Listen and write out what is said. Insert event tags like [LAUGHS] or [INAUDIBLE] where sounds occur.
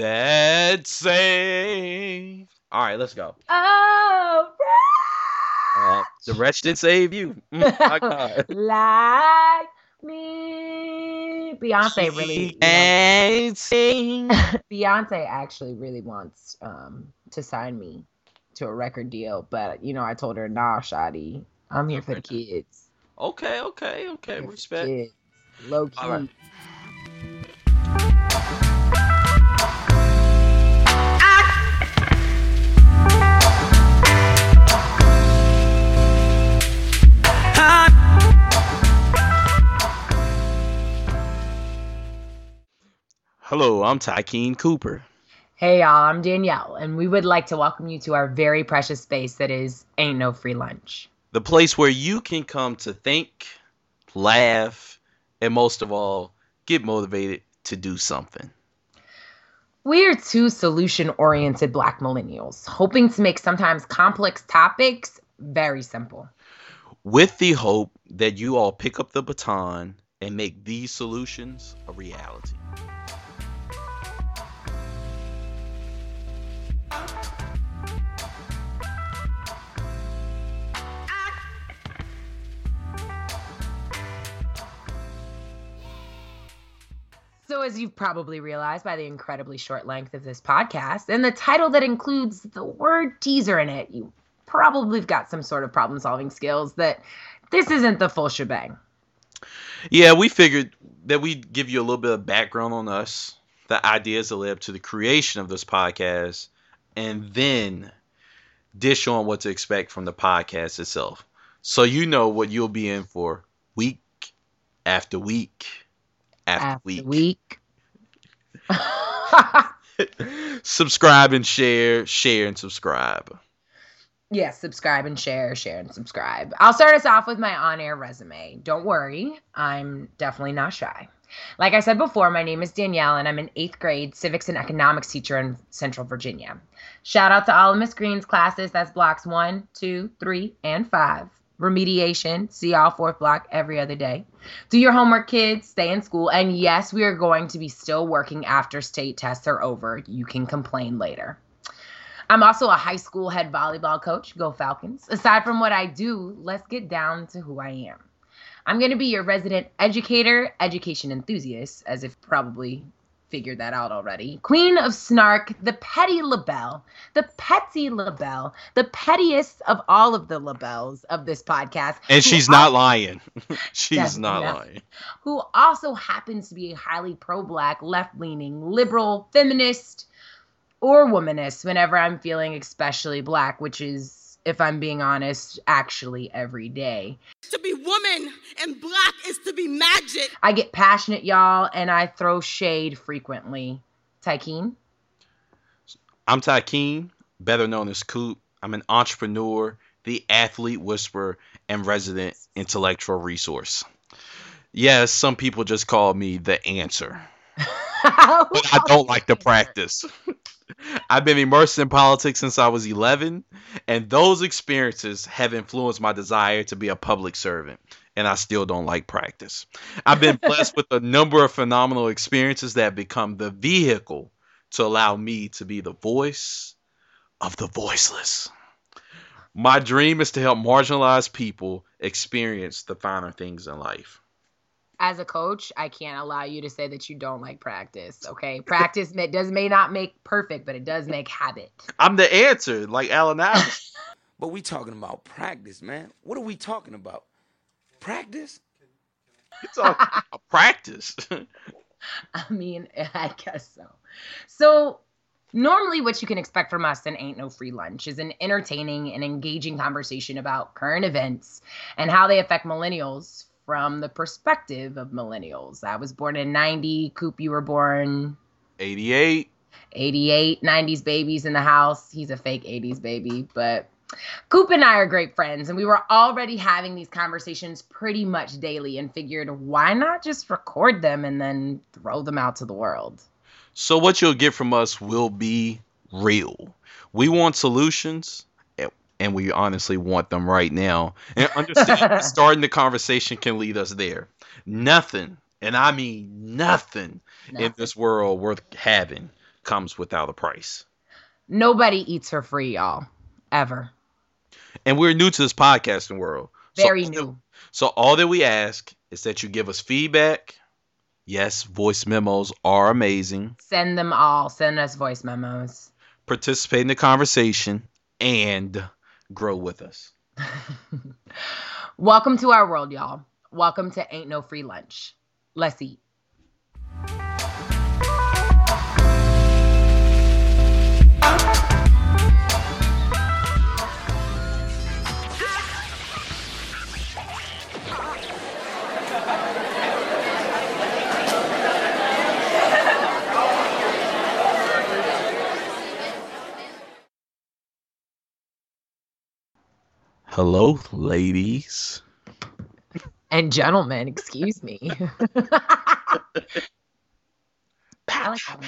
that save. All right, let's go. Oh, Uh, the wretch didn't save you. [LAUGHS] Mm, like me. Beyonce really, And sing. [LAUGHS] Beyonce actually really wants um to sign me to a record deal, but you know, I told her, nah, Shadi, I'm here for the kids. Okay, okay, okay. Here for the Respect. kids. Low key. Hello, I'm Tykeen Cooper. Hey y'all, I'm Danielle, and we would like to welcome you to our very precious space that is Ain't No Free Lunch. the place where you can come to think, laugh, and most of all, get motivated to do something. We are two solution oriented black millennials, hoping to make sometimes complex topics very simple. With the hope that you all pick up the baton and make these solutions a reality. So, as you've probably realized by the incredibly short length of this podcast and the title that includes the word teaser in it, you probably have got some sort of problem solving skills that this isn't the full shebang. Yeah, we figured that we'd give you a little bit of background on us, the ideas that led up to the creation of this podcast, and then dish on what to expect from the podcast itself. So you know what you'll be in for week after week after, week. week. [LAUGHS] subscribe and share, share and subscribe. Yes, subscribe and share, share and subscribe. I'll start us off with my on air resume. Don't worry, I'm definitely not shy. Like I said before, my name is Danielle and I'm an eighth grade civics and economics teacher in Central Virginia. Shout out to all of Miss Green's classes. That's blocks one, two, three, and five. Remediation, see y'all fourth block every other day. Do your homework, kids. Stay in school. And yes, we are going to be still working after state tests are over. You can complain later. I'm also a high school head volleyball coach. Go Falcons. Aside from what I do, let's get down to who I am. I'm going to be your resident educator, education enthusiast, as if probably figured that out already. Queen of Snark, the petty labelle, the petty labelle, the pettiest of all of the labels of this podcast. And she's al- not lying. she's not [LAUGHS] lying. who also happens to be a highly pro black, left leaning, liberal, feminist, or womanist whenever I'm feeling especially black, which is, if I'm being honest, actually every day. To be woman and black is to be magic. I get passionate, y'all, and I throw shade frequently. Tykeen? I'm Tykeen, better known as Coop. I'm an entrepreneur, the athlete whisperer, and resident intellectual resource. Yes, some people just call me the answer, [LAUGHS] but I don't like the practice. [LAUGHS] I've been immersed in politics since I was 11, and those experiences have influenced my desire to be a public servant, and I still don't like practice. I've been blessed with a [LAUGHS] number of phenomenal experiences that have become the vehicle to allow me to be the voice of the voiceless. My dream is to help marginalized people experience the finer things in life. As a coach, I can't allow you to say that you don't like practice, okay? Practice may, does may not make perfect, but it does make habit. I'm the answer, like Alan Allen. [LAUGHS] But we talking about practice, man. What are we talking about? Practice? It's all a practice. [LAUGHS] I mean, I guess so. So, normally, what you can expect from us in Ain't No Free Lunch is an entertaining and engaging conversation about current events and how they affect millennials from the perspective of millennials. I was born in 90. Coop, you were born 88. 88, 90s babies in the house. He's a fake 80s baby, but Coop and I are great friends, and we were already having these conversations pretty much daily and figured why not just record them and then throw them out to the world? So what you'll get from us will be real. We want solutions, and- we honestly want them right now. And understand [LAUGHS] starting the conversation can lead us there. Nothing, and I mean nothing, in this world worth having comes without a price. Nobody eats for free, y'all. Ever. And we're new to this podcasting world. Very so, new. So all that we ask is that you give us feedback. Yes, voice memos are amazing. Send them all. Send us voice memos. Participate in the conversation and grow with us. [LAUGHS] Welcome to our world, y'all. Welcome to Ain't No Free Lunch. Let's eat. Hello, ladies. And gentlemen, excuse me. [LAUGHS] I like that one.